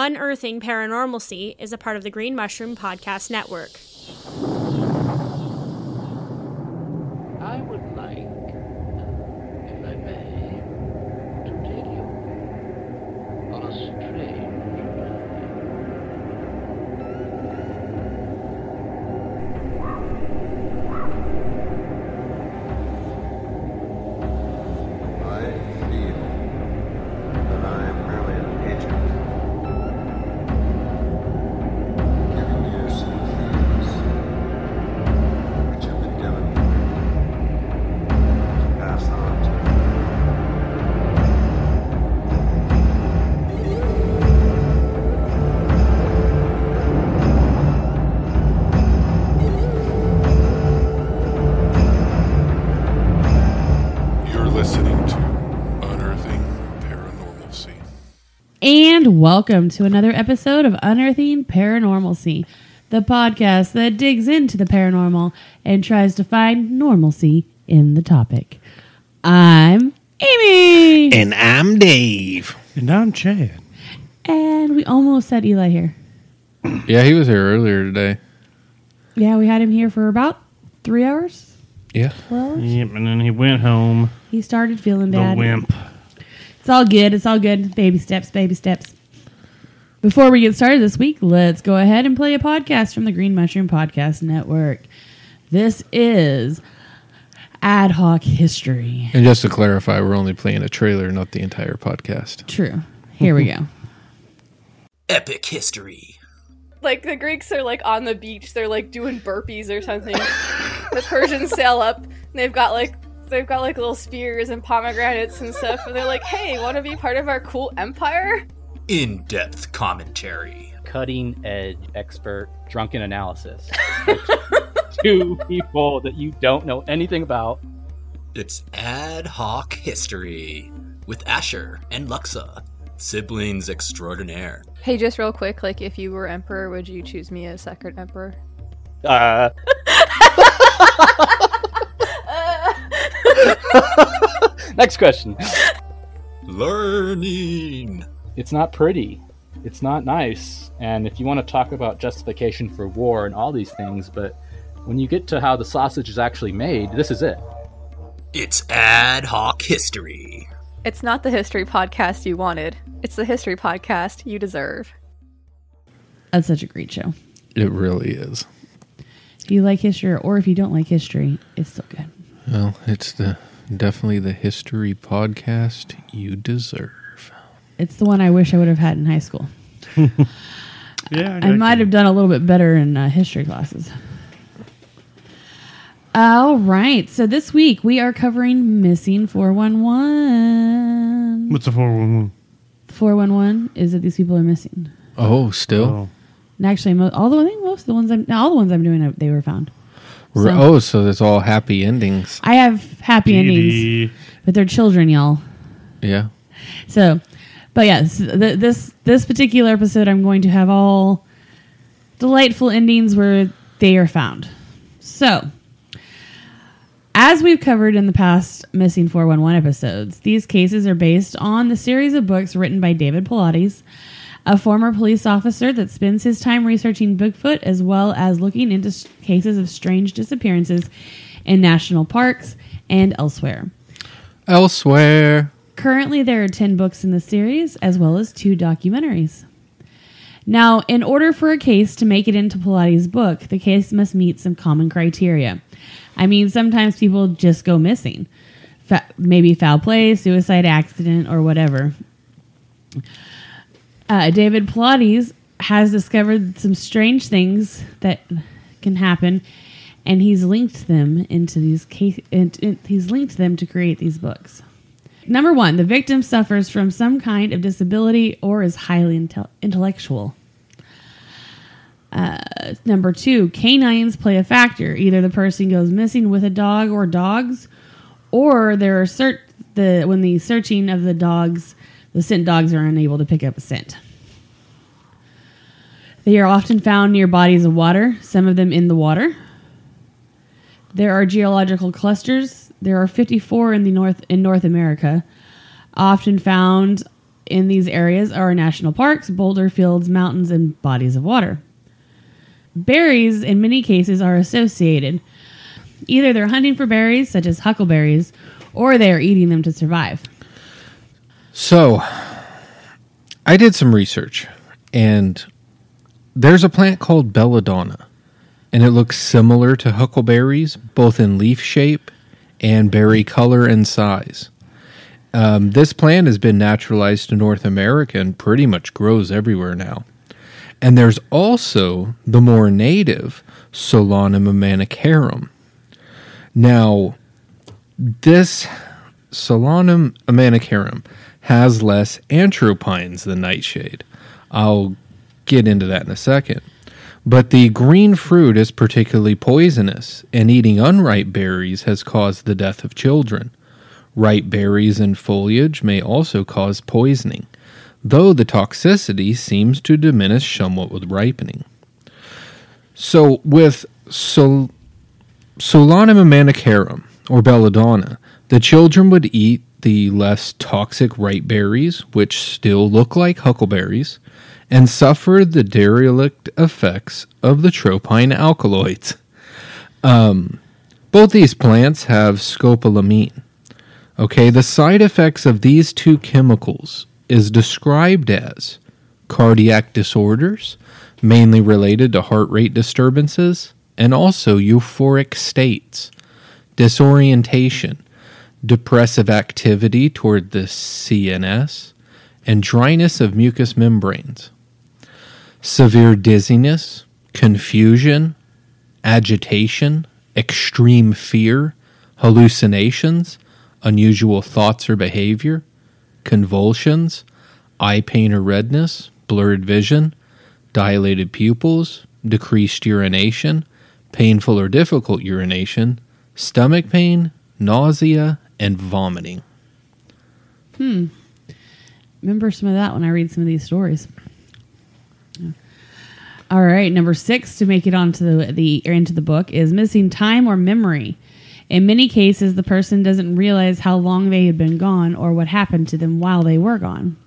Unearthing Paranormalcy is a part of the Green Mushroom Podcast Network. And welcome to another episode of Unearthing Paranormalcy, the podcast that digs into the paranormal and tries to find normalcy in the topic. I'm Amy. And I'm Dave. And I'm Chad. And we almost had Eli here. Yeah, he was here earlier today. Yeah, we had him here for about three hours. Yeah. Well, Yep, and then he went home. he started feeling bad. The bad. wimp. It's all good. It's all good. Baby steps, baby steps. Before we get started this week, let's go ahead and play a podcast from the Green Mushroom Podcast Network. This is Ad Hoc History. And just to clarify, we're only playing a trailer, not the entire podcast. True. Here we go. Epic history. like the Greeks are like on the beach, they're like doing burpees or something. the Persians sail up and they've got like they've got like little spears and pomegranates and stuff, and they're like, "Hey, want to be part of our cool empire?" In depth commentary. cutting edge expert drunken analysis. Two people that you don't know anything about. It's ad hoc history with Asher and Luxa, siblings extraordinaire. Hey, just real quick, like if you were emperor, would you choose me as second emperor? Uh, next question. Learning. It's not pretty. It's not nice. And if you want to talk about justification for war and all these things, but when you get to how the sausage is actually made, this is it. It's ad hoc history. It's not the history podcast you wanted. It's the history podcast you deserve. That's such a great show. It really is. If you like history or if you don't like history, it's still good. Well, it's the definitely the history podcast you deserve. It's the one I wish I would have had in high school. Yeah, I might have done a little bit better in uh, history classes. All right. So this week we are covering Missing 411. What's the 411? 411 is that these people are missing. Oh, still. Oh. And actually, mo- all the I think most of the ones I'm all the ones I'm doing, uh, they were found. So- oh, so that's all happy endings. I have happy endings, PD. but they're children, y'all. Yeah. So, but yes, th- this this particular episode, I'm going to have all delightful endings where they are found. So, as we've covered in the past Missing 411 episodes, these cases are based on the series of books written by David Paulides, a former police officer that spends his time researching Bigfoot as well as looking into cases of strange disappearances in national parks and elsewhere. Elsewhere. Currently, there are 10 books in the series, as well as two documentaries. Now, in order for a case to make it into Paulides' book, the case must meet some common criteria. I mean, sometimes people just go missing. Fa- maybe foul play, suicide accident, or whatever. Uh, David Paulides has discovered some strange things that can happen, and he's linked them into these case. in- in- he's linked them to create these books. Number one, the victim suffers from some kind of disability or is highly intel- intellectual. Uh, number two, canines play a factor. Either the person goes missing with a dog or dogs, or there are cert- the when the searching of the dogs, the scent dogs are unable to pick up a scent. They are often found near bodies of water, some of them in the water. There are geological clusters. There are 54 in the North in North America, often found in these areas are national parks, boulder fields, mountains, and bodies of water. Berries, in many cases, are associated. Either they're hunting for berries, such as huckleberries, or they are eating them to survive. So, I did some research, and there's a plant called belladonna, and it looks similar to huckleberries, both in leaf shape and berry color and size. Um, this plant has been naturalized to North America and pretty much grows everywhere now. And there's also the more native Solanum americanum. Now, this Solanum americanum has less atropines than nightshade. I'll get into that in a second. But the green fruit is particularly poisonous, and eating unripe berries has caused the death of children. Ripe berries and foliage may also cause poisoning, though the toxicity seems to diminish somewhat with ripening. So, with Sol- Solanum americanum, or belladonna, the children would eat the less toxic ripe berries, which still look like huckleberries, and suffer the deliriant effects of the tropine alkaloids. Um, both these plants have scopolamine. Okay, the side effects of these two chemicals is described as cardiac disorders, mainly related to heart rate disturbances, and also euphoric states, disorientation, depressive activity toward the CNS, and dryness of mucous membranes. Severe dizziness, confusion, agitation, extreme fear, hallucinations, unusual thoughts or behavior, convulsions, eye pain or redness, blurred vision, dilated pupils, decreased urination, painful or difficult urination, stomach pain, nausea, and vomiting. Hmm. Remember some of that when I read some of these stories. All right, number six to make it onto the, the into the book is missing time or memory. In many cases, the person doesn't realize how long they had been gone or what happened to them while they were gone.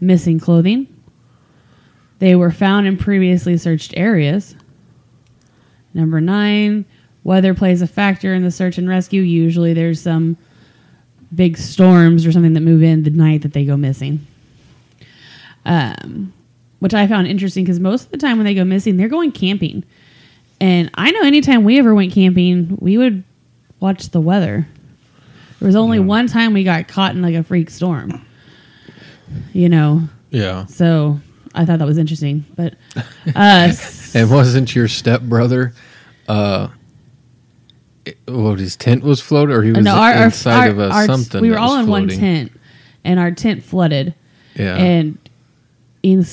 Missing clothing. They were found in previously searched areas. Number nine, weather plays a factor in the search and rescue. Usually there's some big storms or something that move in the night that they go missing. Um, which I found interesting because most of the time when they go missing, they're going camping. And I know anytime we ever went camping, we would watch the weather. There was only one time we got caught in like a freak storm. You know. Yeah. So I thought that was interesting. But uh And wasn't your stepbrother, uh, it- what his tent was floated, or he was no, our, inside our- of a our- something? We were all in one tent, and our tent flooded. Yeah. And in,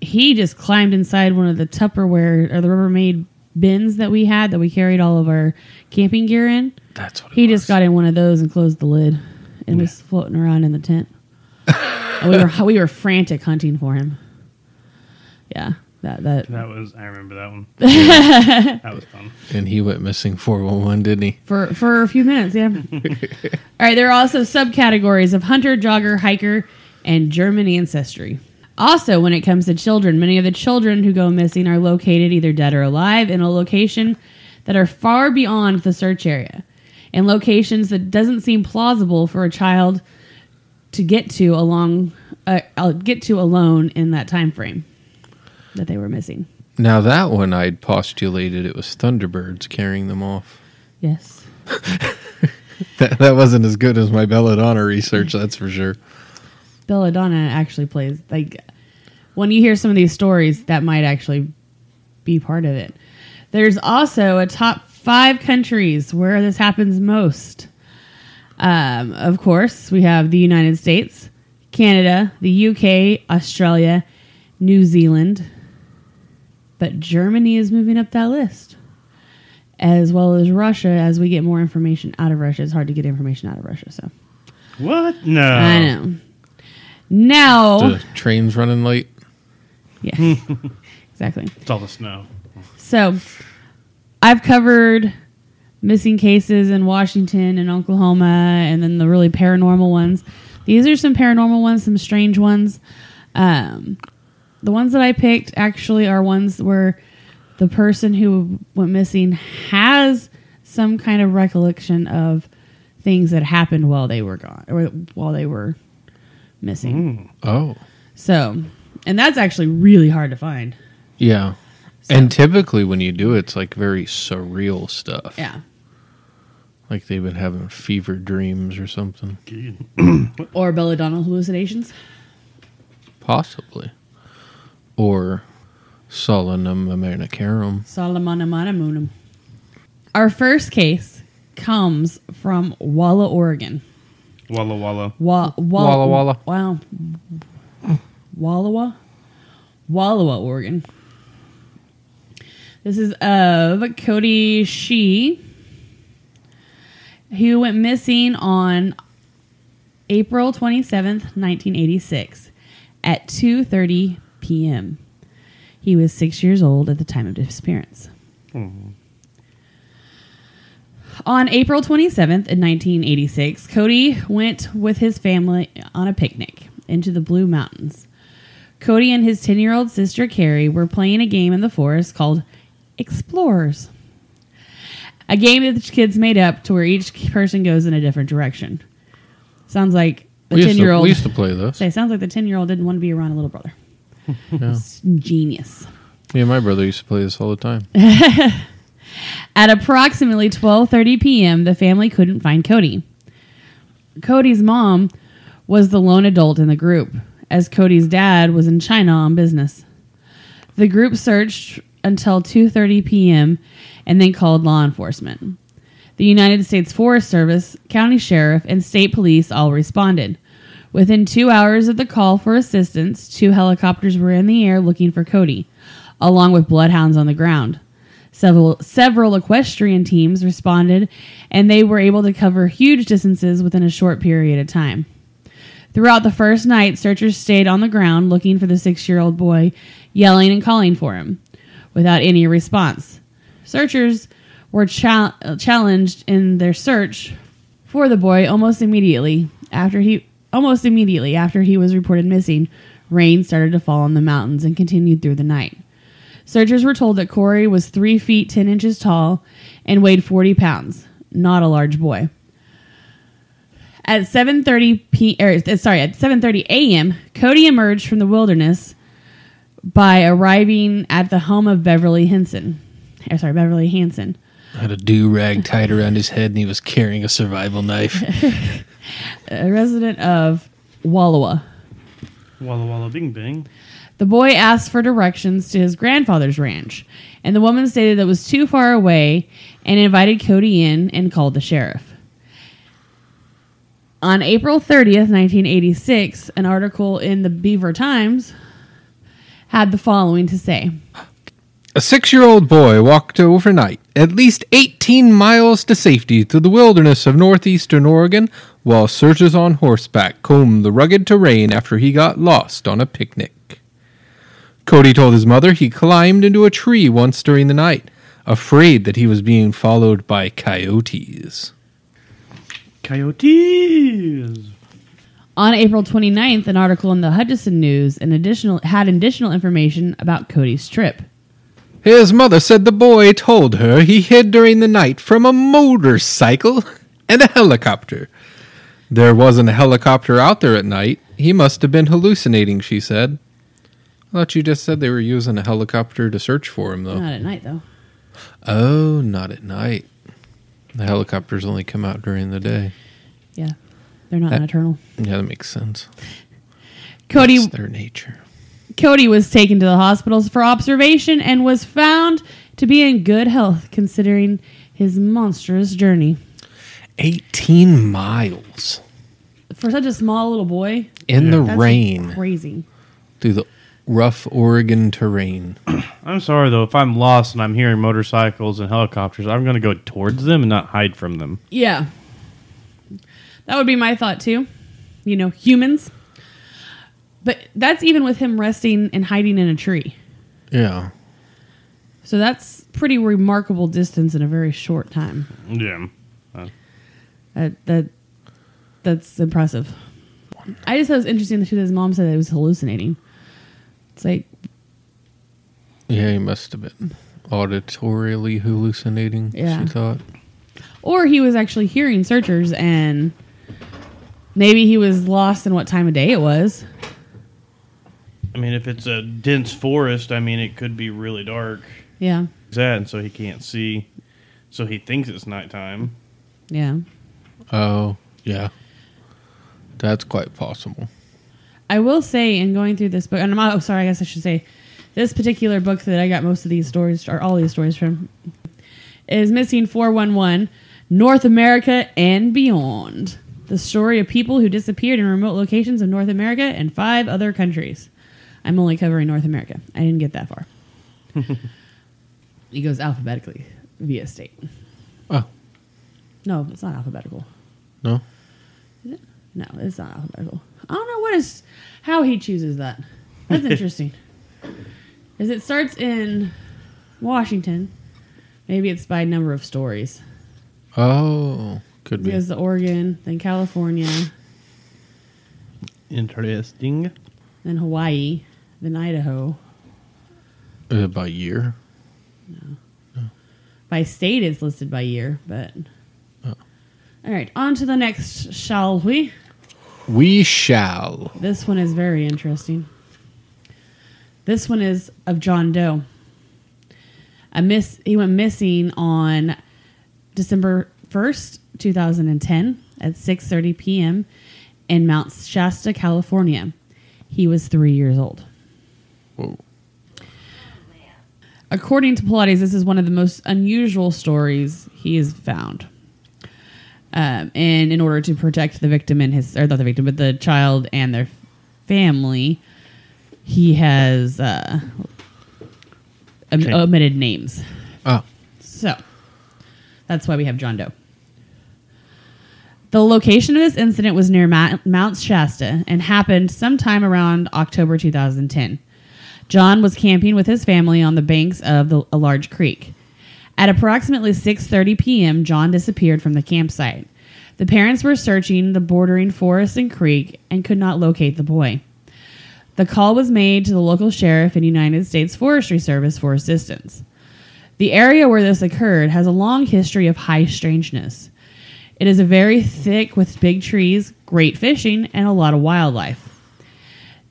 he just climbed inside one of the Tupperware or the Rubbermaid bins that we had that we carried all of our camping gear in. That's what he just got in one of those and closed the lid and was floating around in the tent. and we were we were frantic hunting for him. Yeah, that that That was I remember that one. that was fun. And he went missing 411, didn't he? for for a few minutes. Yeah. All right. There are also subcategories of hunter, jogger, hiker, and German ancestry. Also, when it comes to children, many of the children who go missing are located either dead or alive in a location that are far beyond the search area, in locations that doesn't seem plausible for a child to get to along uh, uh, get to alone in that time frame that they were missing. Now, that one I'd postulated it was Thunderbirds carrying them off. Yes. That, that wasn't as good as my Belladonna research, that's for sure. Belladonna actually plays like when you hear some of these stories, that might actually be part of it. There's also a top five countries where this happens most. Um, of course, we have the United States, Canada, the UK, Australia, New Zealand, but Germany is moving up that list, as well as Russia. As we get more information out of Russia, it's hard to get information out of Russia. So What? No. I know. Now, The train's running late. yeah, exactly. It's all the snow. So, I've covered missing cases in Washington and Oklahoma, and then the really paranormal ones. These are some paranormal ones, some strange ones. Um, the ones that I picked actually are ones where the person who went missing has some kind of recollection of things that happened while they were gone or while they were missing. Hmm. Oh, So, and that's actually really hard to find. yeah. And typically, when you do it, it's like very surreal stuff. Yeah. Like they've been having fever dreams or something. Or belladonna hallucinations. Possibly. Or Solanum Americanum. Solomon Amanamunum. Our first case comes from Walla, Oregon. Walla Walla. Wa- Walla Walla. Wow. Wallowa? Wallowa, Oregon. This is of Cody Shee, who went missing on April 27th, 1986 at 2.30 p.m. He was six years old at the time of disappearance. On April 27th, in 1986, Cody went with his family on a picnic into the Blue Mountains. Cody and his 10 year old sister Carrie were playing a game in the forest called Explorers. A game that the kids made up to where each person goes in a different direction. Sounds like the 10 year old. we used to play this. Say, sounds like the 10 year old didn't want to be around a little brother. Yeah. Genius. Me and my brother used to play this all the time. At approximately 12:30 p.m., the family couldn't find Cody. Cody's mom was the lone adult in the group, as Cody's dad was in China on business. The group searched until 2:30 p.m. and then called law enforcement. The United States Forest Service, county sheriff, and state police all responded. Within 2 hours of the call for assistance, two helicopters were in the air looking for Cody, along with bloodhounds on the ground. Several several equestrian teams responded, and they were able to cover huge distances within a short period of time. Throughout the first night, searchers stayed on the ground looking for the six year old boy, yelling and calling for him, without any response. Searchers were chal- challenged in their search for the boy almost immediately after he almost immediately after he was reported missing. Rain started to fall on the mountains and continued through the night. Searchers were told that Corey was three feet ten inches tall and weighed forty pounds. Not a large boy. At 7:30 p. Or, uh, sorry, at 7:30 a.m., Cody emerged from the wilderness by arriving at the home of Beverly Henson. eh, Sorry, Beverly Hanson, Had a do rag tied around his head and he was carrying a survival knife. a resident of Wallowa. Walla Walla Bing Bing. The boy asked for directions to his grandfather's ranch, and the woman stated that it was too far away and invited Cody in and called the sheriff. On April 30th, 1986, an article in the Beaver Times had the following to say A six year old boy walked overnight, at least 18 miles to safety through the wilderness of northeastern Oregon, while searchers on horseback combed the rugged terrain after he got lost on a picnic. Cody told his mother he climbed into a tree once during the night, afraid that he was being followed by coyotes. Coyotes. On April 29th, an article in the Hutchinson News and additional, had additional information about Cody's trip. His mother said the boy told her he hid during the night from a motorcycle and a helicopter. There wasn't a helicopter out there at night. He must have been hallucinating, she said. I thought you just said they were using a helicopter to search for him, though. Not at night, though. Oh, not at night. The helicopters only come out during the day. Yeah, they're not That- nocturnal. Yeah, that makes sense. Cody That's their nature. Cody was taken to the hospitals for observation and was found to be in good health considering his monstrous journey. 18 miles For such a small little boy, in the that's rain crazy. through the rough Oregon terrain. I'm sorry though, if I'm lost and I'm hearing motorcycles and helicopters, I'm going to go towards them and not hide from them. Yeah. That would be my thought too. You know, humans. But that's even with him resting and hiding in a tree. Yeah. So that's pretty remarkable distance in a very short time. Yeah. Uh, That that that's impressive. I just thought it was interesting the truth that his mom said that he was hallucinating. It's like, Yeah, he must have been auditorially hallucinating. Yeah. She thought. or he was actually hearing searchers and maybe he was lost in what time of day it was. I mean, if it's a dense forest, I mean, it could be really dark. Yeah. That, and so he can't see. So he thinks it's nighttime. Yeah. Oh, yeah. That's quite possible. I will say, in going through this book, and I'm oh, sorry, I guess I should say, this particular book that I got most of these stories, or all these stories from, is Missing 411 North America and Beyond. The story of people who disappeared in remote locations of North America and five other countries. I'm only covering North America. I didn't get that far. he goes alphabetically via state. Oh, No, it's not alphabetical. no? No, it's not alphabetical. I don't know what is how he chooses that. That's interesting. Is it starts in Washington? Maybe it's by number of stories. Oh, could He be. goes to Oregon, then California, Interesting. then Hawaii, then Idaho. Uh, by year? No. By state, it's listed by year, but. Oh. All right, on to the next, shall we? We shall. This one is very interesting. This one is of John Doe. A miss he went missing on December 1st, 2010 at 6:30 p.m. in Mount Shasta, California. He was 3 years old. Whoa. According to Paulides, this is one of the most unusual stories he has found. Um, and in order to protect the victim and his, or not the victim, but the child and their family, he has uh, om- omitted names. Oh, So that's why we have John Doe. The location of this incident was near Ma- Mount Shasta and happened sometime around October 2010. John was camping with his family on the banks of the, a large creek. At approximately 6:30 p.m., John disappeared from the campsite. The parents were searching the bordering forest and creek and could not locate the boy. The call was made to the local sheriff and United States Forestry Service for assistance. The area where this occurred has a long history of high strangeness. It is a very thick with big trees, great fishing, and a lot of wildlife.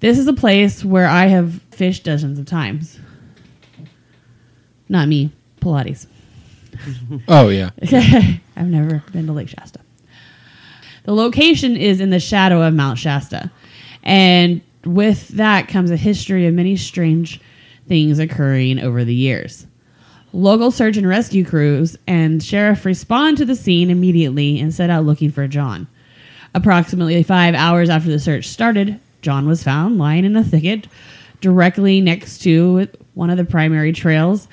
This is a place where I have fished dozens of times. Not me, Paulides. oh yeah. I've never been to Lake Shasta. The location is in the shadow of Mount Shasta. And with that comes a history of many strange things occurring over the years. Local search and rescue crews and sheriff respond to the scene immediately and set out looking for John. Approximately five hours after the search started, John was found lying in a thicket directly next to one of the primary trails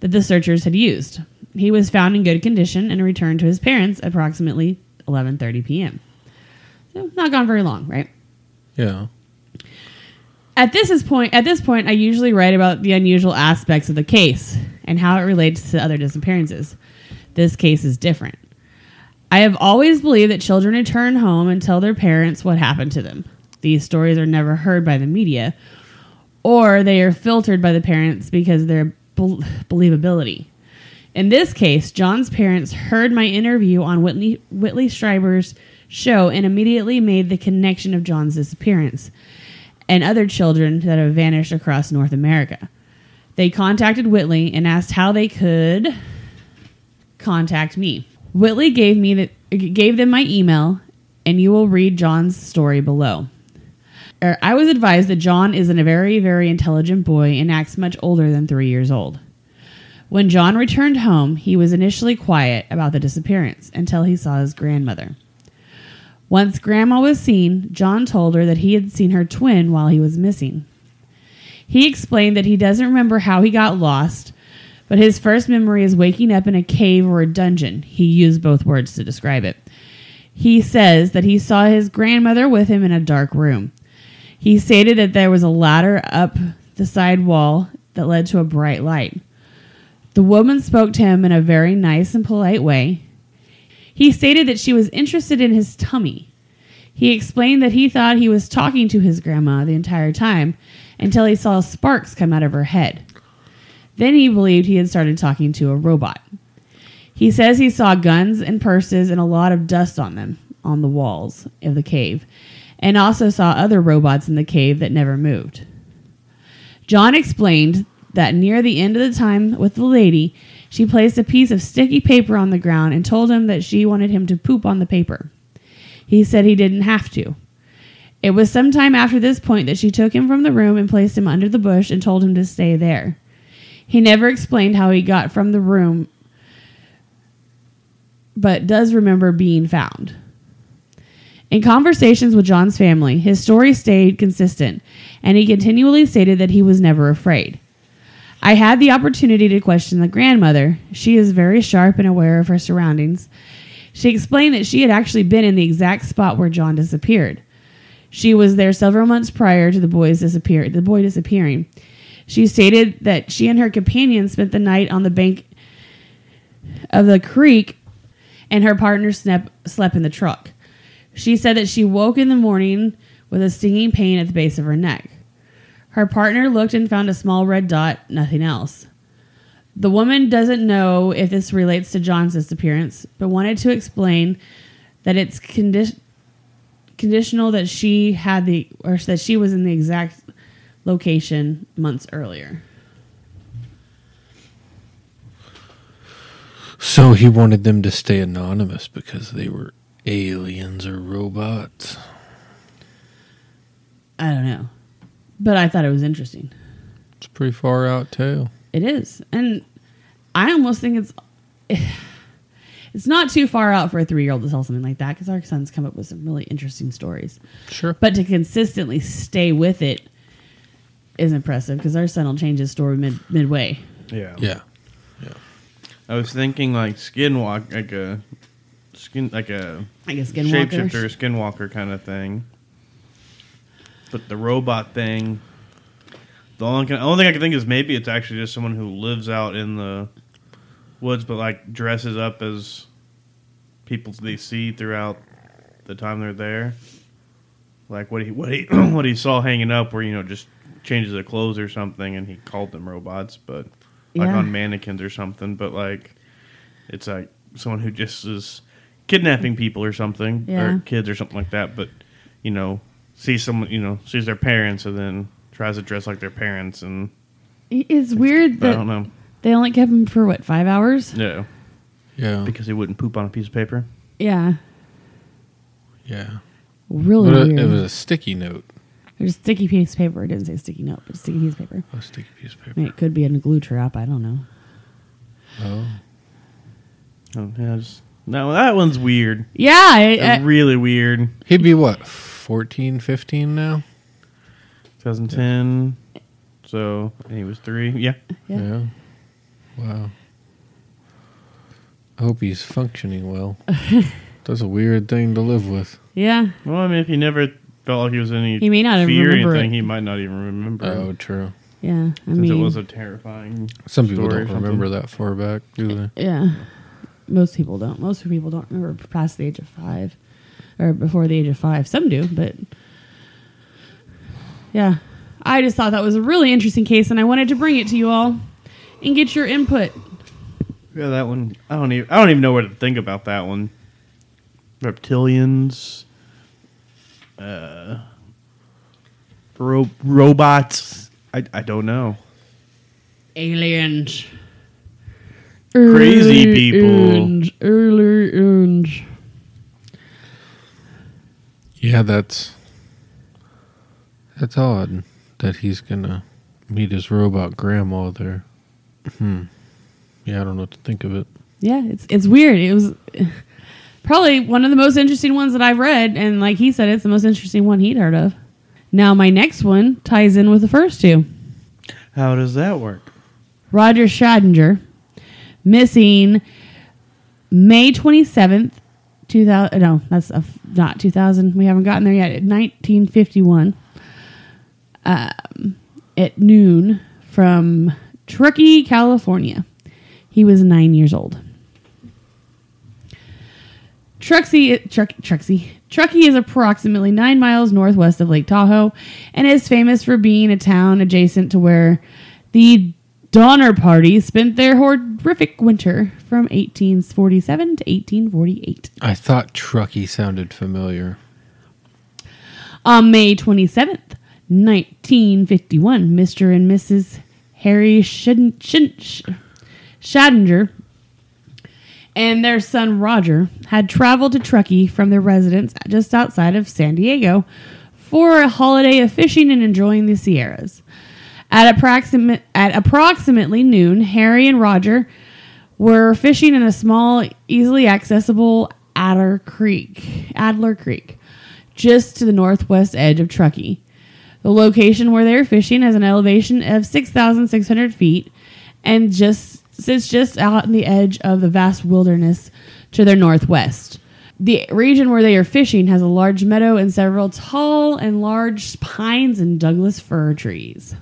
that the searchers had used. He was found in good condition and returned to his parents approximately 11:30 p.m. So not gone very long, right? Yeah. At this is point at this point I usually write about the unusual aspects of the case and how it relates to other disappearances. This case is different. I have always believed that children return home and tell their parents what happened to them. These stories are never heard by the media or they are filtered by the parents because their bel- believability. In this case, John's parents heard my interview on Whitley, Whitley Strieber's show and immediately made the connection of John's disappearance and other children that have vanished across North America. They contacted Whitley and asked how they could contact me. Whitley gave me the, gave them my email, and you will read John's story below. Er, I was advised that John is a very, very intelligent boy and acts much older than three years old. When John returned home, he was initially quiet about the disappearance until he saw his grandmother. Once Grandma was seen, John told her that he had seen her twin while he was missing. He explained that he doesn't remember how he got lost, but his first memory is waking up in a cave or a dungeon. He used both words to describe it. He says that he saw his grandmother with him in a dark room. He stated that there was a ladder up the side wall that led to a bright light. The woman spoke to him in a very nice and polite way. He stated that she was interested in his tummy. He explained that he thought he was talking to his grandma the entire time until he saw sparks come out of her head. Then he believed he had started talking to a robot. He says he saw guns and purses and a lot of dust on them on the walls of the cave, and also saw other robots in the cave that never moved. John explained that near the end of the time with the lady, she placed a piece of sticky paper on the ground and told him that she wanted him to poop on the paper. He said he didn't have to. It was some time after this point that she took him from the room and placed him under the bush and told him to stay there. He never explained how he got from the room, but does remember being found. In conversations with John's family, his story stayed consistent, and he continually stated that he was never afraid. I had the opportunity to question the grandmother. She is very sharp and aware of her surroundings. She explained that she had actually been in the exact spot where John disappeared. She was there several months prior to the boy's disappear the boy disappearing. She stated that she and her companion spent the night on the bank of the creek and her partner slept, slept in the truck. She said that she woke in the morning with a stinging pain at the base of her neck. Her partner looked and found a small red dot, nothing else. The woman doesn't know if this relates to John's disappearance, but wanted to explain that it's condi- conditional that she had the or that she was in the exact location months earlier. So he wanted them to stay anonymous because they were aliens or robots. I don't know. But I thought it was interesting. It's a pretty far out tale. It is. And I almost think it's it's not too far out for a 3-year-old to tell something like that cuz our son's come up with some really interesting stories. Sure. But to consistently stay with it is impressive because our son will change his story mid midway. Yeah. Yeah. I was thinking like skinwalk, like a skin, like a Like a skinwalker? shapeshifter, skinwalker kind of thing. But the robot thing, the only, only thing I can think is maybe it's actually just someone who lives out in the woods, but like dresses up as people they see throughout the time they're there. Like what he what he what he saw hanging up, where you know just changes their clothes or something, and he called them robots, but like Yeah. on mannequins or something. But like it's like someone who just is kidnapping people or something, Yeah. or kids or something like that. But you know, sees someone you know sees their parents and then tries to dress like their parents, and It's weird I don't know. they only kept him for what, 5 hours? Yeah, Yeah. because he wouldn't poop on a piece of paper. Yeah. Yeah. Really But it, weird. it was a sticky note. There's a sticky piece of paper. It didn't say sticky note, but a sticky piece of paper. Oh, a sticky piece of I paper. mean, it could be in a glue trap. I don't know. Oh. Oh, yeah, just, no, that one's weird. Yeah, I, That's I- really weird. He'd be what, 14, 15 now? 2010. So he was three. Yeah. Yeah. Wow. I hope he's functioning well. That's a weird thing to live with. yeah. Well, I mean, if he never felt like he was in any He may not even fear or remember anything, it. he might not even remember. Oh, true. Yeah. I since mean, it was a terrifying. Some people story or don't something. remember that far back, do they? yeah. Most people don't. Most people don't remember past the age of five or before the age of five. Some do, but yeah. I just thought that was a really interesting case and I wanted to bring it to you all and get your input. Yeah, that one. I don't even. I don't even know what to think about that one. Reptilians. Uh. Ro- robots. I, I don't know. Aliens. Crazy people. Aliens. Aliens. Yeah, that's that's odd that he's gonna meet his robot grandma there. Hmm. Yeah, I don't know what to think of it. Yeah, it's it's weird. It was probably one of the most interesting ones that I've read, and like he said, it's the most interesting one he'd heard of. Now my next one ties in with the first two. How does that work? Roger Schadinger, missing May twenty seventh, two thousand. No, that's a, not two thousand. We haven't gotten there yet. Nineteen fifty one. Um, at noon from Truckee, California. He was nine years old. Truxie, Truck, Truxie, Truckee is approximately nine miles northwest of Lake Tahoe and is famous for being a town adjacent to where the Donner Party spent their horrific winter from 1847 to 1848. I thought Truckee sounded familiar. On May 27th, 1951, Mr. and Mrs. Harry Shin- Shin- Sh- Shadinger and their son Roger had traveled to Truckee from their residence just outside of San Diego for a holiday of fishing and enjoying the Sierras. At, approximate, at approximately noon, Harry and Roger were fishing in a small, easily accessible Adler Creek, Adler Creek, just to the northwest edge of Truckee. The location where they were fishing has an elevation of 6,600 feet and just sits just out on the edge of the vast wilderness to their northwest. The region where they are fishing has a large meadow and several tall and large pines and Douglas fir trees.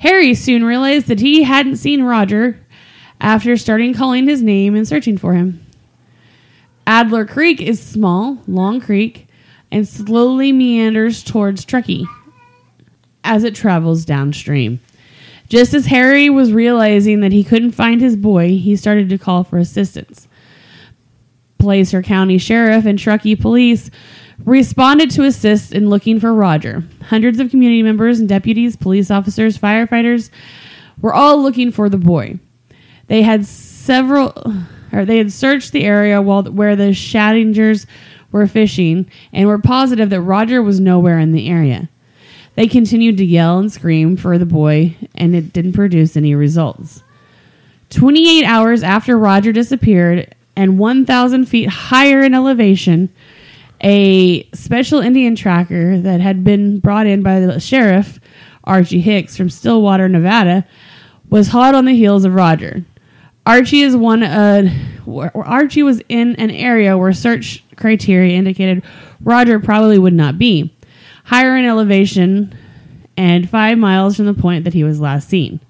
Harry soon realized that he hadn't seen Roger after starting calling his name and searching for him. Adler Creek is small, long creek, and slowly meanders towards Truckee as it travels downstream. Just as Harry was realizing that he couldn't find his boy, he started to call for assistance. Placer County Sheriff and Truckee Police responded to assist in looking for Roger. Hundreds of community members and deputies, police officers, firefighters were all looking for the boy. They had several, or they had searched the area while where the Shadingers were fishing and were positive that Roger was nowhere in the area. They continued to yell and scream for the boy, and it didn't produce any results. 28 hours after Roger disappeared and 1,000 feet higher in elevation, a special Indian tracker that had been brought in by the sheriff, Archie Hicks from Stillwater, Nevada, was hot on the heels of Roger. Archie is one uh, Archie was in an area where search criteria indicated Roger probably would not be higher in elevation and five miles from the point that he was last seen.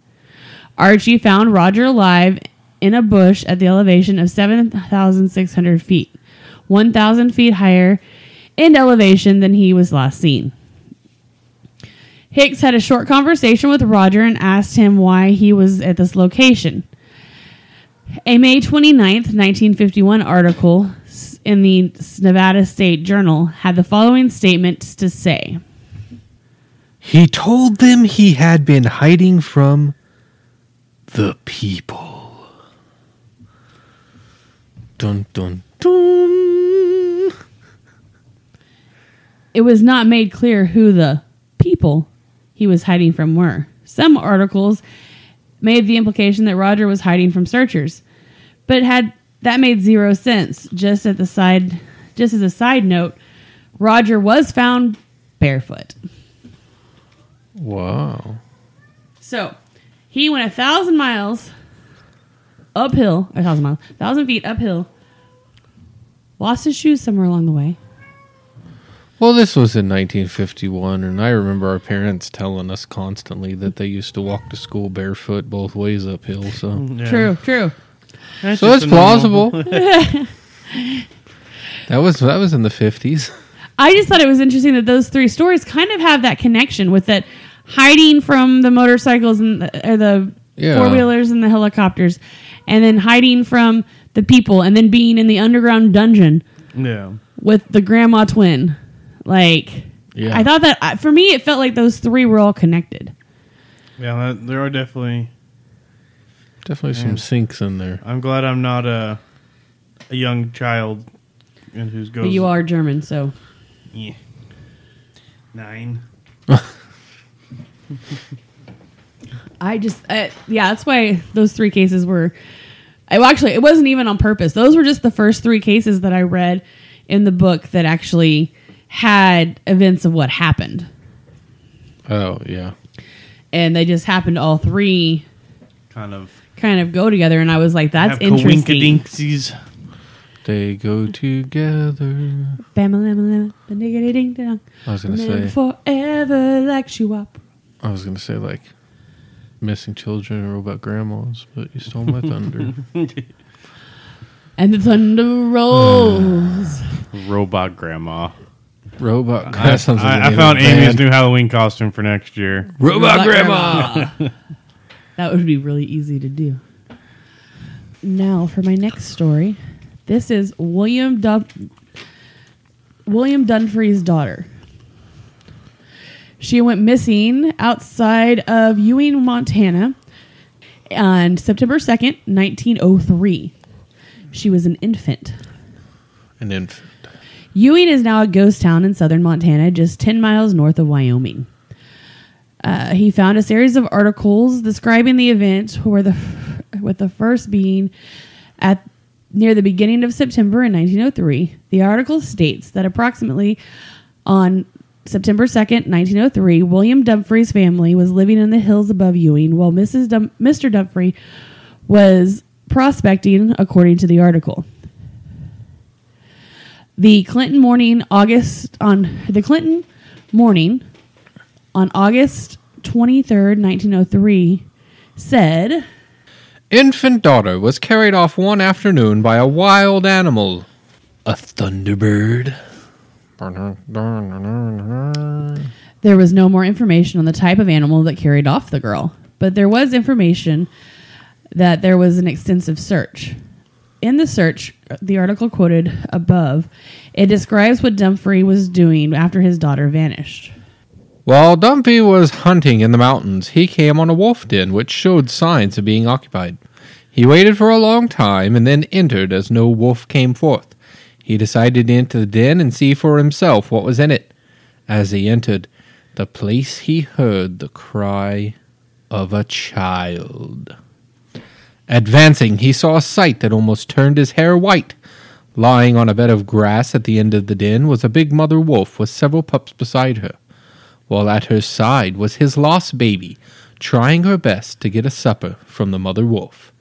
Archie found Roger alive in a bush at the elevation of 7,600 feet, 1,000 feet higher in elevation than he was last seen. Hicks had a short conversation with Roger and asked him why he was at this location. A May 29th, 1951 article in the Nevada State Journal had the following statement to say He told them he had been hiding from the people. Dun dun dun. It was not made clear who the people he was hiding from were. Some articles made the implication that Roger was hiding from searchers, but had that made zero sense. Just at the side, just as a side note, Roger was found barefoot. Wow. So he went a thousand miles uphill, a thousand miles, thousand feet uphill. Lost his shoes somewhere along the way. Well, this was in 1951, and I remember our parents telling us constantly that they used to walk to school barefoot both ways uphill. So, True, true. That's so it's plausible. that was that was in the 50s. I just thought it was interesting that those three stories kind of have that connection with that hiding from the motorcycles and the, or the Yeah. four wheelers and the helicopters, and then hiding from the people, and then being in the underground dungeon yeah. with the grandma twin. Like, Yeah. I thought that for me, it felt like those three were all connected. Yeah, that, there are definitely. Definitely some Yeah. sinks in there. I'm glad I'm not a a young child and who's goes. But you are German, so Yeah. Nine. I just, uh, yeah, that's why those three cases were. I, well, actually, it wasn't even on purpose. Those were just the first three cases that I read in the book that actually had events of what happened, Oh yeah. and they just happened. All three Kind of. kind of go together, and I was like, "That's have interesting." They go together. Bam-a-lam-a-lam, ba-ding-a-ding-dong. I was gonna Never say. forever like you up. I was gonna say like missing children or about grandmas, but you stole my thunder. and the thunder rolls. Robot grandma. Robot. I, sounds like I- I found Amy's band. new Halloween costume for next year. Robot Grandma. that would be really easy to do. Now for my next story. This is William Dun- William Dunfrey's daughter. She went missing outside of Ewing, Montana on September 2nd, 1903. She was an infant. An infant. Ewing is now a ghost town in southern Montana, just 10 miles north of Wyoming. Uh, he found a series of articles describing the event, where the with the first being at near the beginning of September in 1903. The article states that approximately on September 2nd, 1903, William Dumfries' family was living in the hills above Ewing while Mrs. Dum- Mr. Dumfries was prospecting, according to the article. The Clinton morning August on the Clinton morning on August 23rd, 1903 said Infant daughter was carried off one afternoon by a wild animal. A thunderbird. there was no more information on the type of animal that carried off the girl, but there was information that there was an extensive search. In the search, the article quoted above, it describes what Dumfrey was doing after his daughter vanished. While Dumpy was hunting in the mountains, he came on a wolf den which showed signs of being occupied. He waited for a long time and then entered as no wolf came forth. He decided to enter the den and see for himself what was in it. As he entered the place, he heard the cry of a child. Advancing, he saw a sight that almost turned his hair white. Lying on a bed of grass at the end of the den was a big mother wolf with several pups beside her while at her side was his lost baby, trying her best to get a supper from the mother wolf.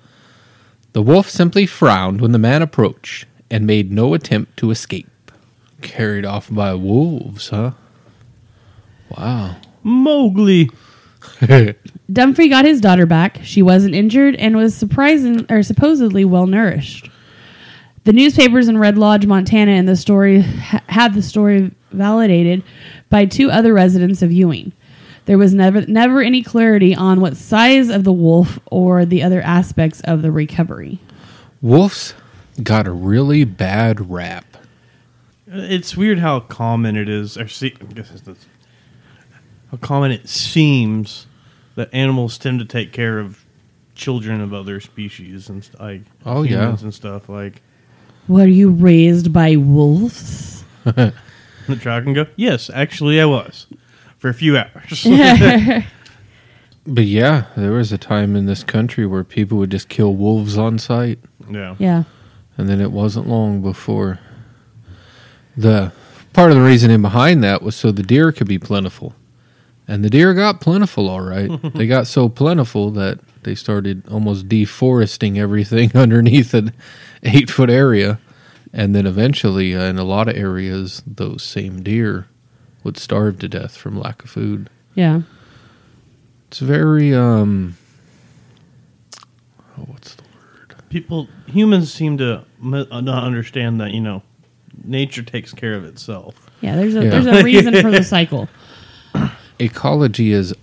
The wolf simply frowned when the man approached and made no attempt to escape. Carried off by wolves, huh? Wow. Mowgli. Dumfrey got his daughter back. She wasn't injured and was surprising or supposedly well nourished. The newspapers in Red Lodge, Montana, and the story ha- had the story validated by two other residents of Ewing. There was never never any clarity on what size of the wolf or the other aspects of the recovery. Wolves got a really bad rap. It's weird how common it is. Or see, I guess it's how common it seems that animals tend to take care of children of other species and st- like Oh, yeah. humans and stuff. Like Were you raised by wolves? the child can go, yes, actually, I was for a few hours. But yeah, there was a time in this country where people would just kill wolves on sight. yeah, yeah. And then it wasn't long before the part of the reasoning behind that was so the deer could be plentiful. And the deer got plentiful, all right. they got so plentiful that they started almost deforesting everything underneath an eight foot area. And then eventually, uh, in a lot of areas, those same deer would starve to death from lack of food. Yeah. It's very, um, oh, what's the word? people humans seem to m- uh, not understand that you know nature takes care of itself. Yeah, there's a Yeah. there's a reason for the cycle. Ecology is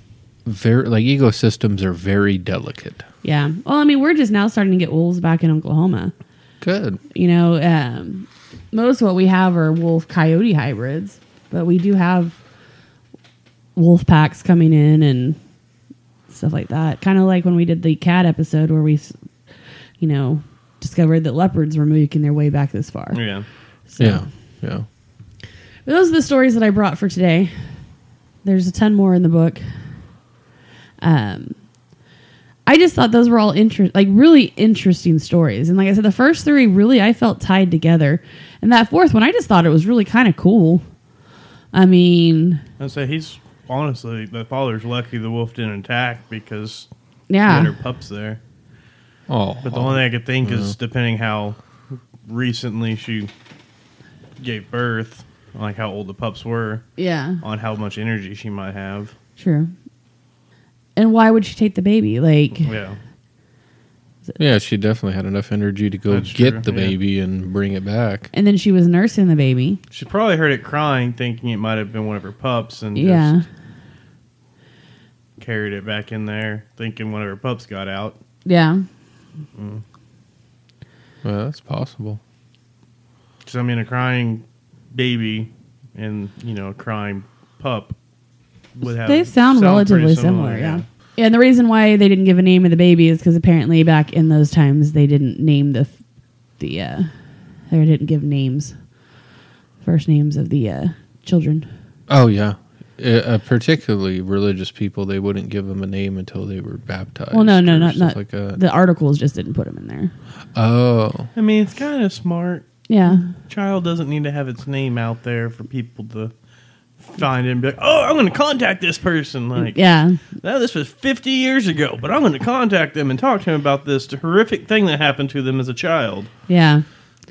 very like ecosystems are very delicate. Yeah. Well, I mean, we're just now starting to get wolves back in Oklahoma. Good. You know, um, most of what we have are wolf coyote hybrids, but we do have wolf packs coming in and stuff like that. Kind of like when we did the cat episode where we, you know, discovered that leopards were making their way back this far. Yeah. So, Yeah. Yeah. But those are the stories that I brought for today. There's a ton more in the book. Um, I just thought those were all interest, like really interesting stories. And like I said, the first three really I felt tied together, and that fourth one I just thought it was really kind of cool. I mean, I say he's honestly the father's lucky the wolf didn't attack because Yeah. she had her pups there. Oh, But the only thing I could think is depending how recently she gave birth, like how old the pups were, yeah, on how much energy she might have. true. And why would she take the baby? Like, Yeah. Yeah, she definitely had enough energy to go That's get true, the yeah. baby and bring it back. And then she was nursing the baby. She probably heard it crying, thinking it might have been one of her pups, and Yeah. just carried it back in there, thinking one of her pups got out. Yeah. Mm. Well, that's possible. So I mean, a crying baby and you know a crying pup would have they sound, pretty relatively similar, yeah. yeah. And the reason why they didn't give a name of the baby is because apparently back in those times they didn't name the f- the uh, they didn't give names, first names of the uh, children. Oh yeah, uh, uh, particularly religious people, they wouldn't give them a name until they were baptized. Well, no, no, or not not like that. the articles just didn't put them in there. oh, I mean, it's kind of smart. Yeah, Child doesn't need to have its name out there for people to find it and be like, "Oh, I'm going to contact this person." Like, yeah, now this was 50 years ago, but I'm going to contact them and talk to him about this horrific thing that happened to them as a child. yeah,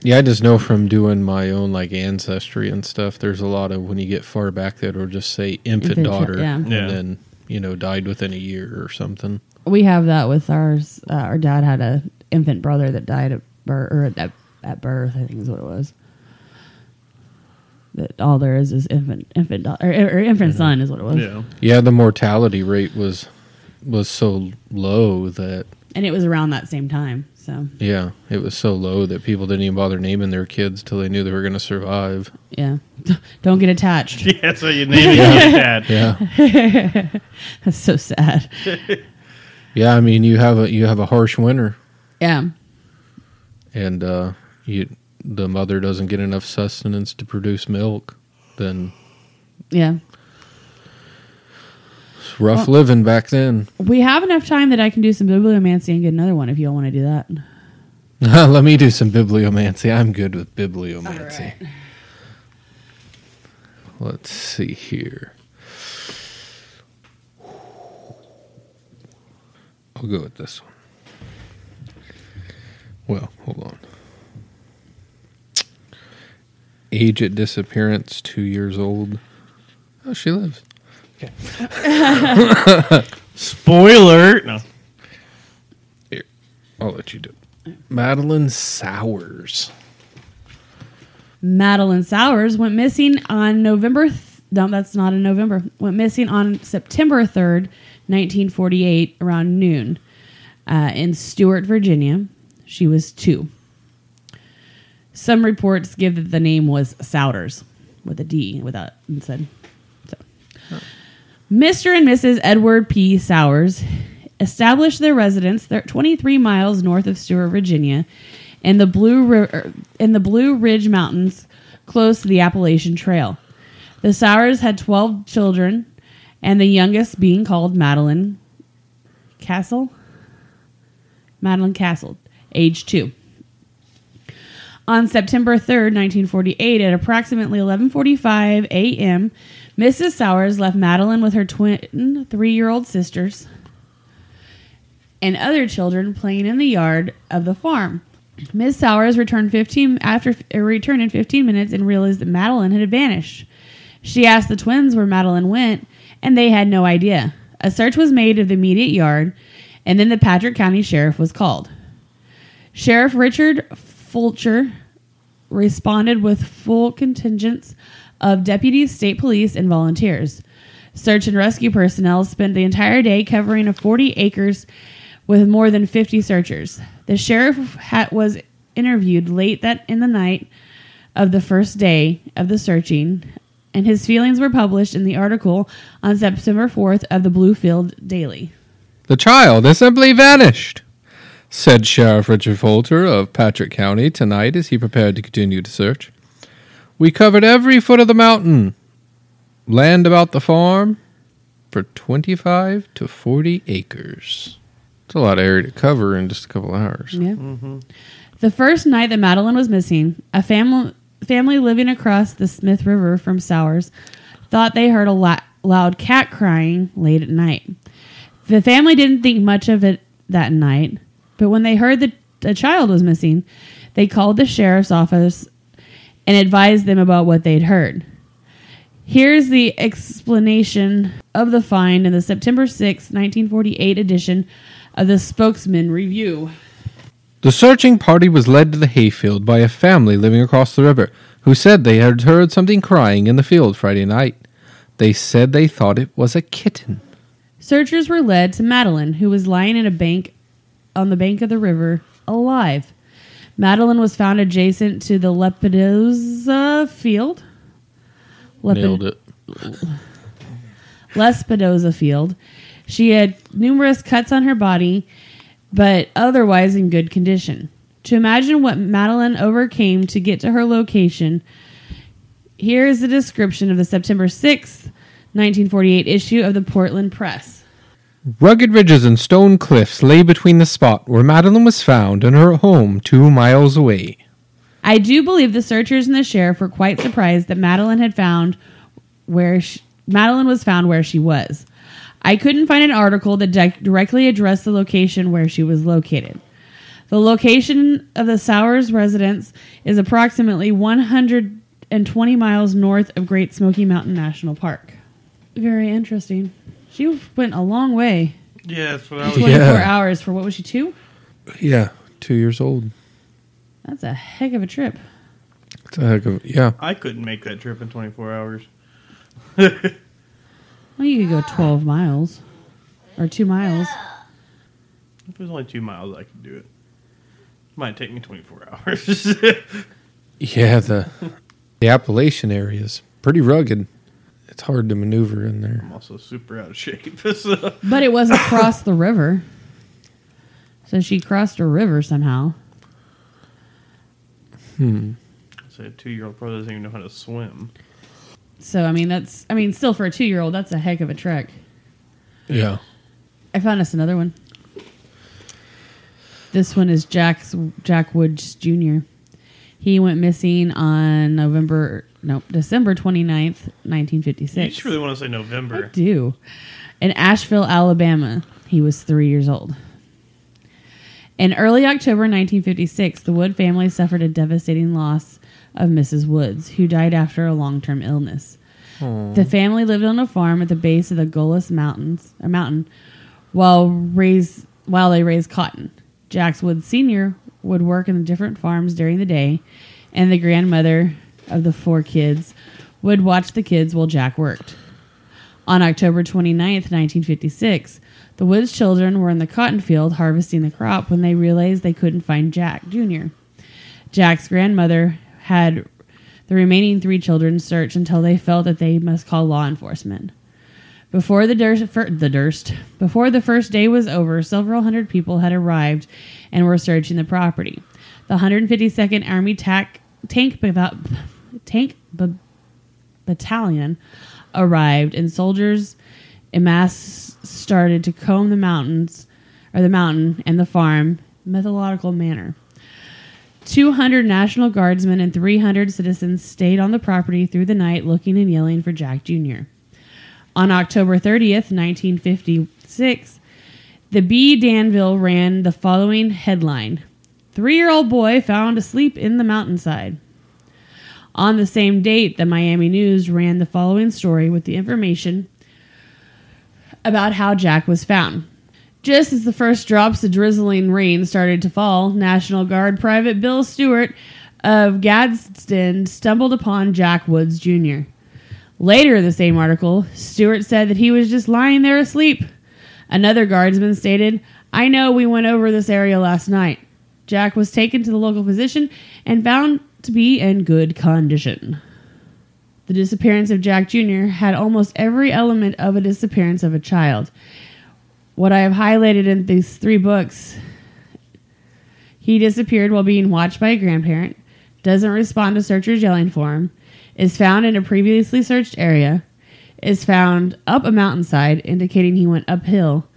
yeah. I just know from doing my own like ancestry and stuff. There's a lot of when you get far back that will just say infant, Infant, daughter, yeah. and Yeah. then you know died within a year or something. we have that with ours. Uh, our dad had a infant brother that died at birth, or at, at birth. I think is what it was. That all there is is infant infant da- or, or infant son is what it was. Yeah. Yeah, the mortality rate was was so low that and it was around that same time. So yeah, it was so low that people didn't even bother naming their kids till they knew they were going to survive. yeah, don't get attached. Yeah, so you name it your dad. Yeah, That's so sad. yeah. I mean, you have a you have a harsh winter, Yeah, and uh, you the mother doesn't get enough sustenance to produce milk. Then yeah. it's rough living back then. We have enough time that I can do some bibliomancy and get another one if you all want to do that. Let me do some bibliomancy. I'm good with bibliomancy. Let's see here. I'll go with this one. Well, hold on. Age at disappearance, two years old. Oh, she lives. Okay. Spoiler. No. Here, I'll let you do it. Madeline Sowers. Madeline Sowers went missing on November. Th- no, that's not in November. Went missing on September third, nineteen forty-eight, around noon, uh, in Stewart, Virginia. She was two. Some reports give that the name was Souders with a D without instead. So. Mr. and Mrs. Edward P. Sowers established their residence thir- 23 miles north of Stewart, Virginia, in the Blue Ri- er, in the Blue Ridge Mountains, close to the Appalachian Trail. The Sowers had 12 children, and the youngest being called Madeline Castle. Madeline Castle, age two. On September 3rd, 1948, at approximately 11:45 a.m., Mrs. Sowers left Madeline with her twin 3-year-old sisters and other children playing in the yard of the farm. Miss Sowers returned 15 after returned in 15 minutes and realized that Madeline had vanished. She asked the twins where Madeline went, and they had no idea. A search was made of the immediate yard, and then the Patrick County Sheriff was called. Sheriff Richard Fulcher responded with full contingents of deputies, state police, and volunteers. Search and rescue personnel spent the entire day covering a 40 acres with more than 50 searchers. The sheriff was interviewed late that in the night of the first day of the searching, and his feelings were published in the article on September 4th of the Bluefield Daily. The child has simply vanished, said Sheriff Richard Folter of Patrick County tonight as he prepared to continue the search. We covered every foot of the mountain, land about the farm, for 25 to 40 acres. It's a lot of area to cover in just a couple of hours. Yeah. Mm-hmm. The first night that Madeline was missing, a family family living across the Smith River from Sowers thought they heard a la- loud cat crying late at night. The family didn't think much of it that night, but when they heard that a child was missing, they called the sheriff's office and advised them about what they'd heard. Here's the explanation of the find in the September 6, 1948 edition of the Spokesman Review. The searching party was led to the hayfield by a family living across the river, who said they had heard something crying in the field Friday night. They said they thought it was a kitten. Searchers were led to Madeline, who was lying in a bank on the bank of the river, alive. Madeline was found adjacent to the Lepidosa field. Lepi- Nailed it. Field. She had numerous cuts on her body, but otherwise in good condition. To imagine what Madeline overcame to get to her location, here is a description of the September 6th, 1948 issue of the Portland Press. Rugged ridges and stone cliffs lay between the spot where Madeline was found and her home two miles away. I do believe the searchers and the sheriff were quite surprised that Madeline had found where she, Madeline was found where she was. I couldn't find an article that di- directly addressed the location where she was located. The location of the Sowers residence is approximately 120 miles north of Great Smoky Mountain National Park. Very interesting. She went a long way. Yeah, that's what I was. 24 Yeah. hours for what was she, two? Yeah, two years old. That's a heck of a trip. It's a heck of yeah. I couldn't make that trip in 24 hours. Well, you could go 12 miles or two miles. If it was only two miles, I could do it. Might take me 24 hours. Yeah, the the Appalachian area is pretty rugged. It's hard to maneuver in there. I'm also super out of shape. so. But it was across the river. So she crossed a river somehow. Hmm. So a two year old probably doesn't even know how to swim. So, I mean, that's, I mean, still for a two year old, that's a heck of a trek. Yeah. I found us another one. This one is Jack's, Jack Woods Jr. He went missing on November, no, December 29th, You 1956. just really want to say November. I do. In Ashville, Alabama, he was three years old. In early October 1956, the Wood family suffered a devastating loss of Mrs. Woods, who died after a long term illness. Hmm. The family lived on a farm at the base of the Golis Mountains, a mountain, while raise while they raised cotton. Jax Woods Sr. would work in the different farms during the day, and the grandmother of the four kids would watch the kids while Jack worked. On October 29th, 1956, the Woods children were in the cotton field harvesting the crop when they realized they couldn't find Jack Jr. Jack's grandmother had the remaining three children search until they felt that they must call law enforcement. Before the Durst, the Durst, before the first day was over, several hundred people had arrived and were searching the property. The 152nd Army tac- tank tank ba- battalion arrived, and soldiers en masse started to comb the mountains, or the mountain and the farm, methodical manner. 200 National Guardsmen and 300 citizens stayed on the property through the night looking and yelling for Jack Jr. On October 30th, 1956, the B. Danville ran the following headline Three year old boy found asleep in the mountainside. On the same date, the Miami News ran the following story with the information about how Jack was found. Just as the first drops of drizzling rain started to fall, National Guard Private Bill Stewart of Gadsden stumbled upon Jack Woods Jr. Later in the same article, Stewart said that he was just lying there asleep. Another guardsman stated, I know we went over this area last night. Jack was taken to the local physician and found to be in good condition. The disappearance of Jack Jr. had almost every element of a disappearance of a child. What I have highlighted in these three books he disappeared while being watched by a grandparent, doesn't respond to searchers yelling for him, is found in a previously searched area, is found up a mountainside, indicating he went uphill,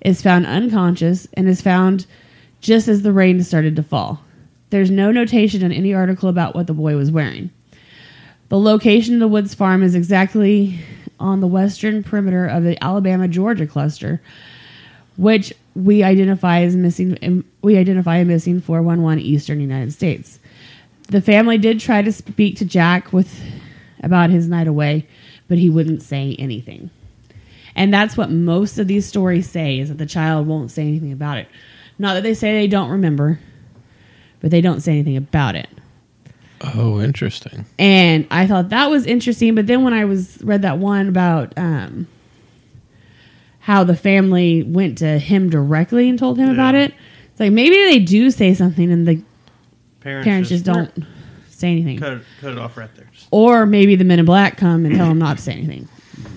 is found unconscious, and is found just as the rain started to fall. There's no notation in any article about what the boy was wearing. The location of the Woods farm is exactly on the western perimeter of the Alabama Georgia cluster, which we identify as missing. Um, we identify a missing 411 Eastern United States. The family did try to speak to Jack with about his night away, but he wouldn't say anything. And that's what most of these stories say is that the child won't say anything about it. Not that they say they don't remember, but they don't say anything about it. Oh, interesting. And I thought that was interesting. But then when I was read that one about um, how the family went to him directly and told him about it, it's like maybe they do say something and the Parents, parents just don't say anything. cut it, cut it off right there. Or maybe the men in black come and tell them not to say anything.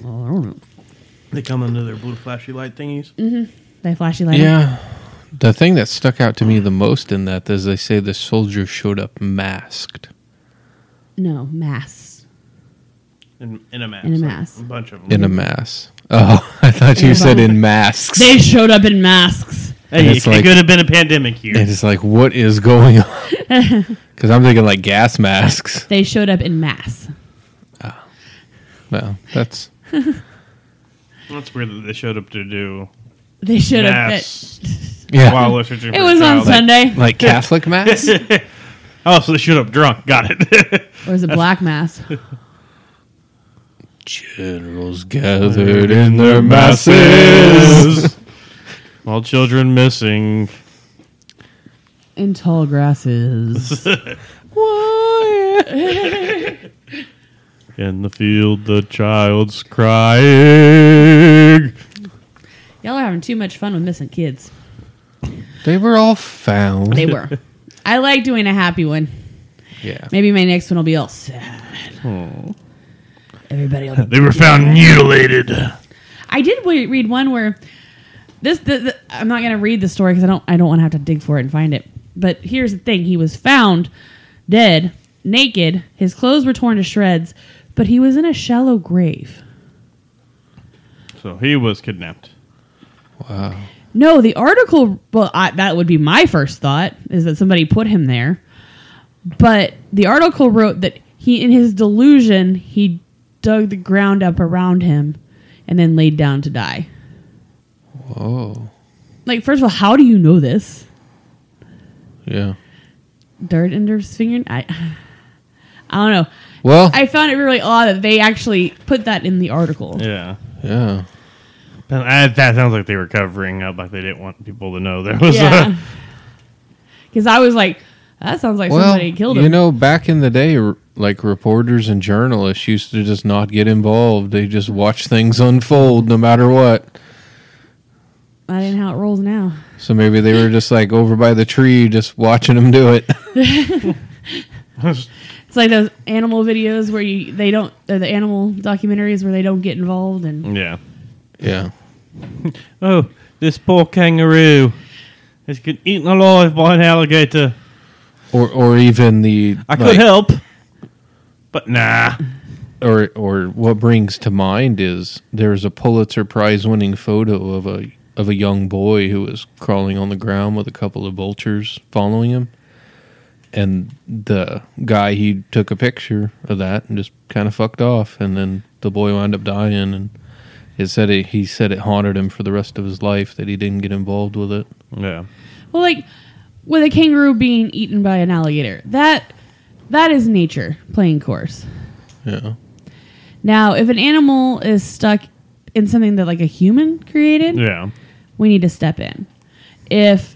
Well, I don't know. they come under their blue flashy light thingies. They flashy light. Yeah. The thing that stuck out to me the most in that is they say the soldier showed up masked. No, masks. In, in a mass. In a like, mass. a bunch of them. In a mass. Oh, I thought you In a said in masks. They showed up in masks. Hey, it's it like- could have been a pandemic here. And it's like, what is going on? Because I'm thinking like gas masks. They showed up in mass. Ah. Well, that's That's weird that they showed up to do They should have. mass yeah, while we're It for a was on child. Sunday. like Catholic mass. Oh, so they should have drunk. Got it. Or was it black mass? Generals gathered in their masses. masses. While children missing. In tall grasses. Why? In the field, the child's crying. Y'all are having too much fun with missing kids. They were all found. They were. I like doing a happy one. Yeah. Maybe my next one will be all sad. Hmm. Everybody will be They were found mutilated. I did re- read one where this. The, the, I'm not going to read the story because I don't. I don't want to have to dig for it and find it. But here's the thing: he was found dead, naked. His clothes were torn to shreds, but he was in a shallow grave. So he was kidnapped. Wow. No, the article. Well, I, that would be my first thought is that somebody put him there. But the article wrote that he, in his delusion, he dug the ground up around him and then laid down to die. Whoa. Like, first of all, how do you know this? Yeah. Dirt under his finger? I, I don't know. Well, I found it really odd that they actually put that in the article. Yeah. yeah. But I, that sounds like they were covering up, like they didn't want people to know there was Yeah. Because I was like, that sounds like Well, somebody killed him. you know, back in the day, like reporters and journalists used to just not get involved. They just watch things unfold no matter what. that ain't how it rolls now. So maybe they were just like over by the tree, just watching them do it. It's like those animal videos where you they don't or the animal documentaries where they don't get involved and yeah. yeah. Oh, this poor kangaroo has been eaten alive by an alligator. Or or even the I could help, but nah. or or what brings to mind is there's a Pulitzer Prize winning photo of a of a young boy who was crawling on the ground with a couple of vultures following him. And the guy he took a picture of that and just kind of fucked off and then the boy wound up dying and it said it, he said it haunted him for the rest of his life that he didn't get involved with it. Yeah. well like with a kangaroo being eaten by an alligator. That that is nature playing course. Yeah. Now, if an animal is stuck in something that like a human created, Yeah. we need to step in. If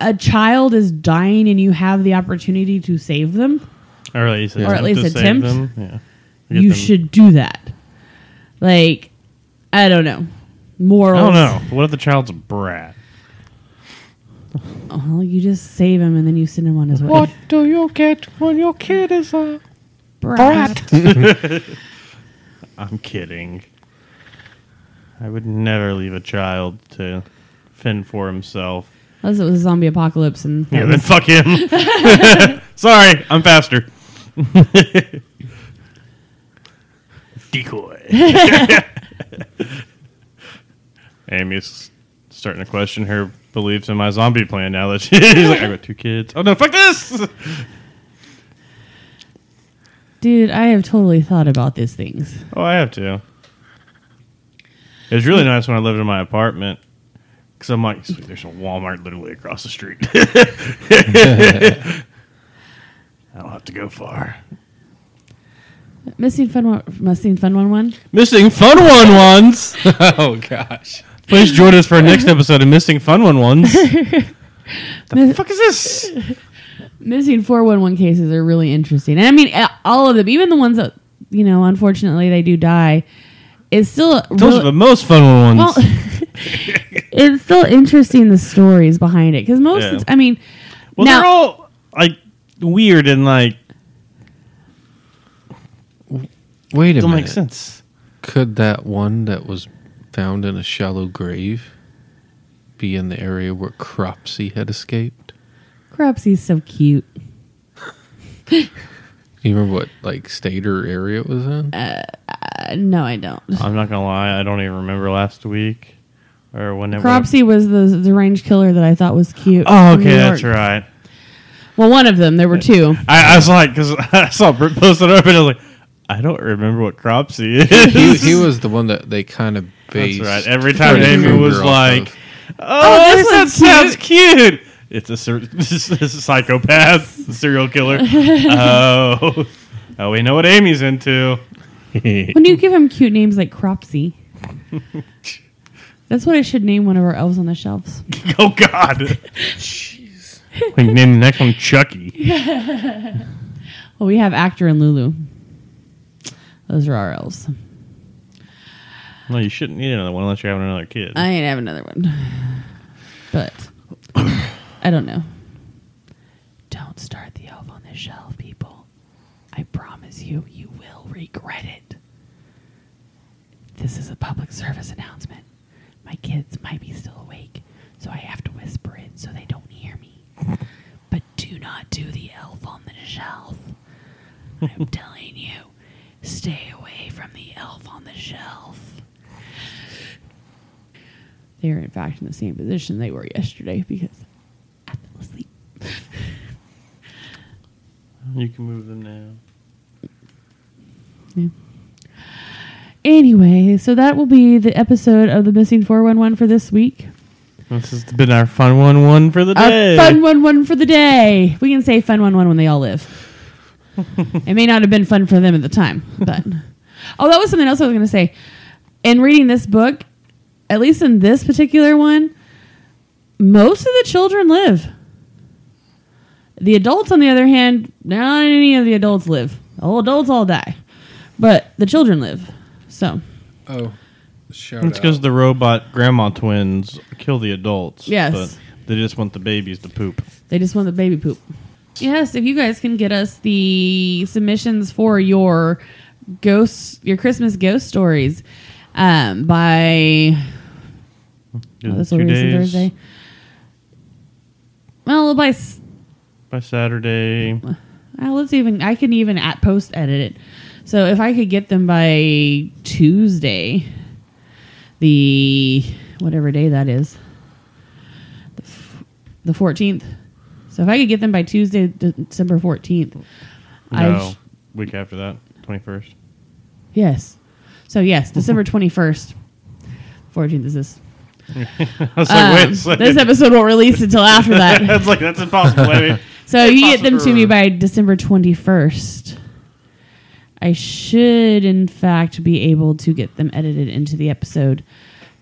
a child is dying and you have the opportunity to save them, Or at least, Or at attempt least to attempt. them. Yeah. You them- should do that. Like, I don't know. Moral. I don't know. What if the child's a brat? Oh, well, you just save him and then you send him on his way. What do you get when your kid is a Brat. I'm kidding. I would never leave a child to fend for himself. Unless it was a zombie apocalypse and that Yeah, then fuck him. Sorry, I'm faster. Decoy. Amy's starting to question her beliefs in my zombie plan now that she's like, I got two kids. Oh no, fuck this! dude, I have totally thought about these things. Oh, I have to. It was really nice when I lived in my apartment because I'm like, "Sweet, there's a Walmart literally across the street. I don't have to go far. Missing fun one, missing fun one one. Missing Fun One Ones. Oh gosh. Please join us for our next episode of Missing Fun One Ones. the fuck is this? Missing 411 cases are really interesting. And I mean, all of them, even the ones that, you know, unfortunately they do die, is still. Those real- are the most fun ones. Well, it's still interesting the stories behind it. Because most, Yeah. of the- I mean, well, now, they're all like weird and like Wait a don't minute. make sense. Could that one that was found in a shallow grave be in the area where Cropsey had escaped? Cropsey's so cute. You remember what like state or area it was in? Uh, no, I don't. I'm not gonna lie, I don't even remember last week or whenever. Cropsey was the deranged killer that I thought was cute. Oh, from okay, New that's York. right. Well, one of them. There were two. I, I was like, because I saw Britt posted up, and I was like, I don't remember what Cropsey is. he, he was the one that they kind of based. That's right. Every time Freddy Amy Krueger was off like, of. "Oh, this this that one's sounds cute." It's a, cer- this is a psychopath, serial killer. oh, oh, we know what Amy's into. When you give him cute names like Cropsey, that's what I should name one of our elves on the shelves. oh God. Jeez. We can name the next one Chucky. Well, we have Actor and Lulu. Those are our elves. No, you shouldn't need another one unless you're having another kid. I ain't have another one, but I don't know. Don't start the elf on the shelf, people. I promise you, you will regret it. This is a public service announcement. My kids might be still awake, so I have to whisper it so they don't hear me. But do not do the elf on the shelf. I'm telling you, stay away from the elf on the shelf. They are, in fact, in the same position they were yesterday because I fell asleep. you can move them now. Yeah. Anyway, so that will be the episode of the Missing 411 for this week. This has been our fun one one for the day. Our fun one one for the day. We can say fun one one when they all live. It may not have been fun for them at the time, but oh, that was something else I was going to say. In reading this book, at least in this particular one, most of the children live. The adults, on the other hand, not any of the adults live. All adults all die, but the children live. So Oh, shout It's because the robot grandma twins kill the adults. Yes. But they just want the babies to poop. They just want the baby poop. Yes, if you guys can get us the submissions for your ghost, your Christmas ghost stories, um, by oh, this will Two release on days Thursday. Well, by s- by Saturday. well, let's even I can even at post edit it. So if I could get them by Tuesday, the whatever day that is, the f- the fourteenth. So if I could get them by Tuesday, December fourteenth, I No, sh- week after that, twenty first. yes. So yes, December twenty first, fourteenth is this. I was like, wait Um, a second. this episode won't release until after that. that's like that's impossible. Amy. So you get them to me by December 21st. I should, in fact, be able to get them edited into the episode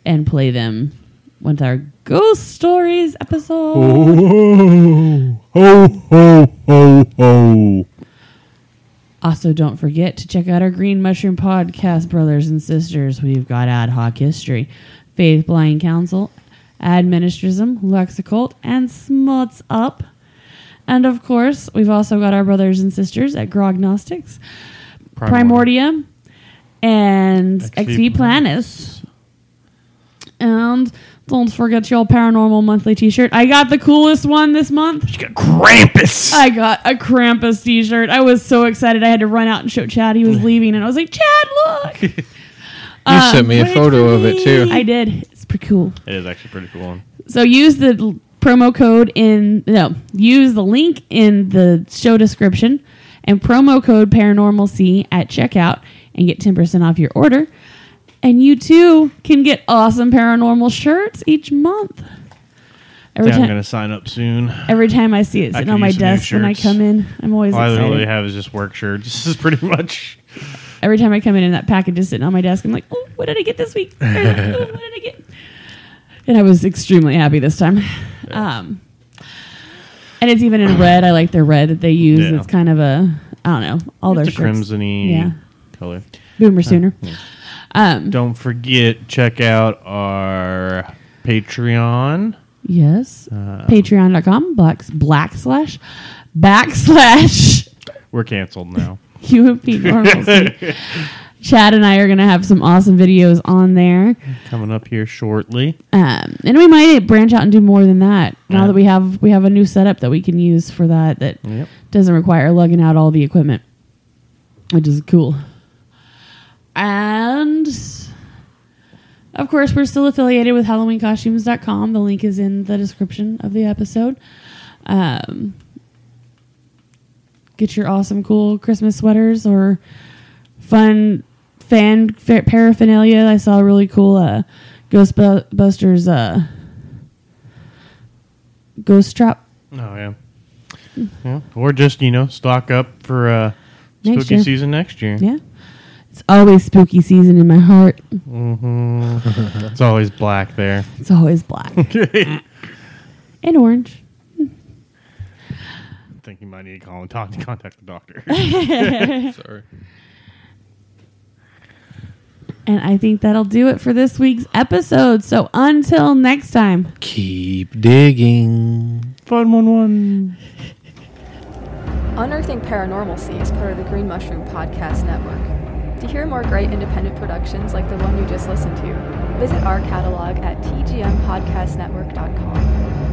and play them with our ghost stories episode. Oh, ho, ho, ho, ho. Also, don't forget to check out our Green Mushroom podcast, brothers and sisters. We've got Ad Hoc History, Faith Blind Council, Administrism, Lux Occult, and Smuts Up. And of course, we've also got our brothers and sisters at Grognostics, Primordia, and XV Planus. And don't forget your paranormal monthly t-shirt. I got the coolest one this month. You got Krampus. I got a Krampus t-shirt. I was so excited. I had to run out and show Chad. He was leaving, and I was like, Chad, look! You Um, sent me a photo of it too. I did. It's pretty cool. It is actually pretty cool. So use the l- promo code in no, use the link in the show description and promo code PARANORMALCY at checkout and get 10% off your order. And you too can get awesome paranormal shirts each month. Every Yeah, I'm gonna sign up soon. every time I see it sitting on my use some new desk when I come in, I'm always All I excited. really have is just work shirts. This is pretty much. Every time I come in and that package is sitting on my desk, I'm like, oh, what did I get this week? oh, what did I get? And I was extremely happy this time. Um, and it's even in red. I like their red that they use. Yeah. It's kind of a I don't know. All their a shirts. crimsony Yeah. color. Boomer sooner. Um, Don't forget, check out our Patreon. yes. Uh, Patreon.com black black slash backslash We're canceled now. UNP normalcy. Chad and I are gonna have some awesome videos on there. Coming up here shortly. Um, and we might branch out and do more than that. Now Yeah. that we have we have a new setup that we can use for that that Yep. doesn't require lugging out all the equipment, which is cool. And of course, we're still affiliated with HalloweenCostumes.com. The link is in the description of the episode. Um, get your awesome, cool Christmas sweaters or fun fan fa- paraphernalia. I saw a really cool uh, Ghostbusters uh, ghost trap. Oh yeah. Yeah. Or just, you know, stock up for uh spooky year. season next year. Yeah. It's always spooky season in my heart. hmm it's always black there. It's always black and orange. I think you might need to call and talk, to contact the doctor. Sorry. And I think that'll do it for this week's episode. So until next time. Keep digging. Fun one one. Unearthing Paranormalcy is part of the Green Mushroom Podcast Network. To hear more great independent productions like the one you just listened to, visit our catalog at tgmpodcastnetwork.com.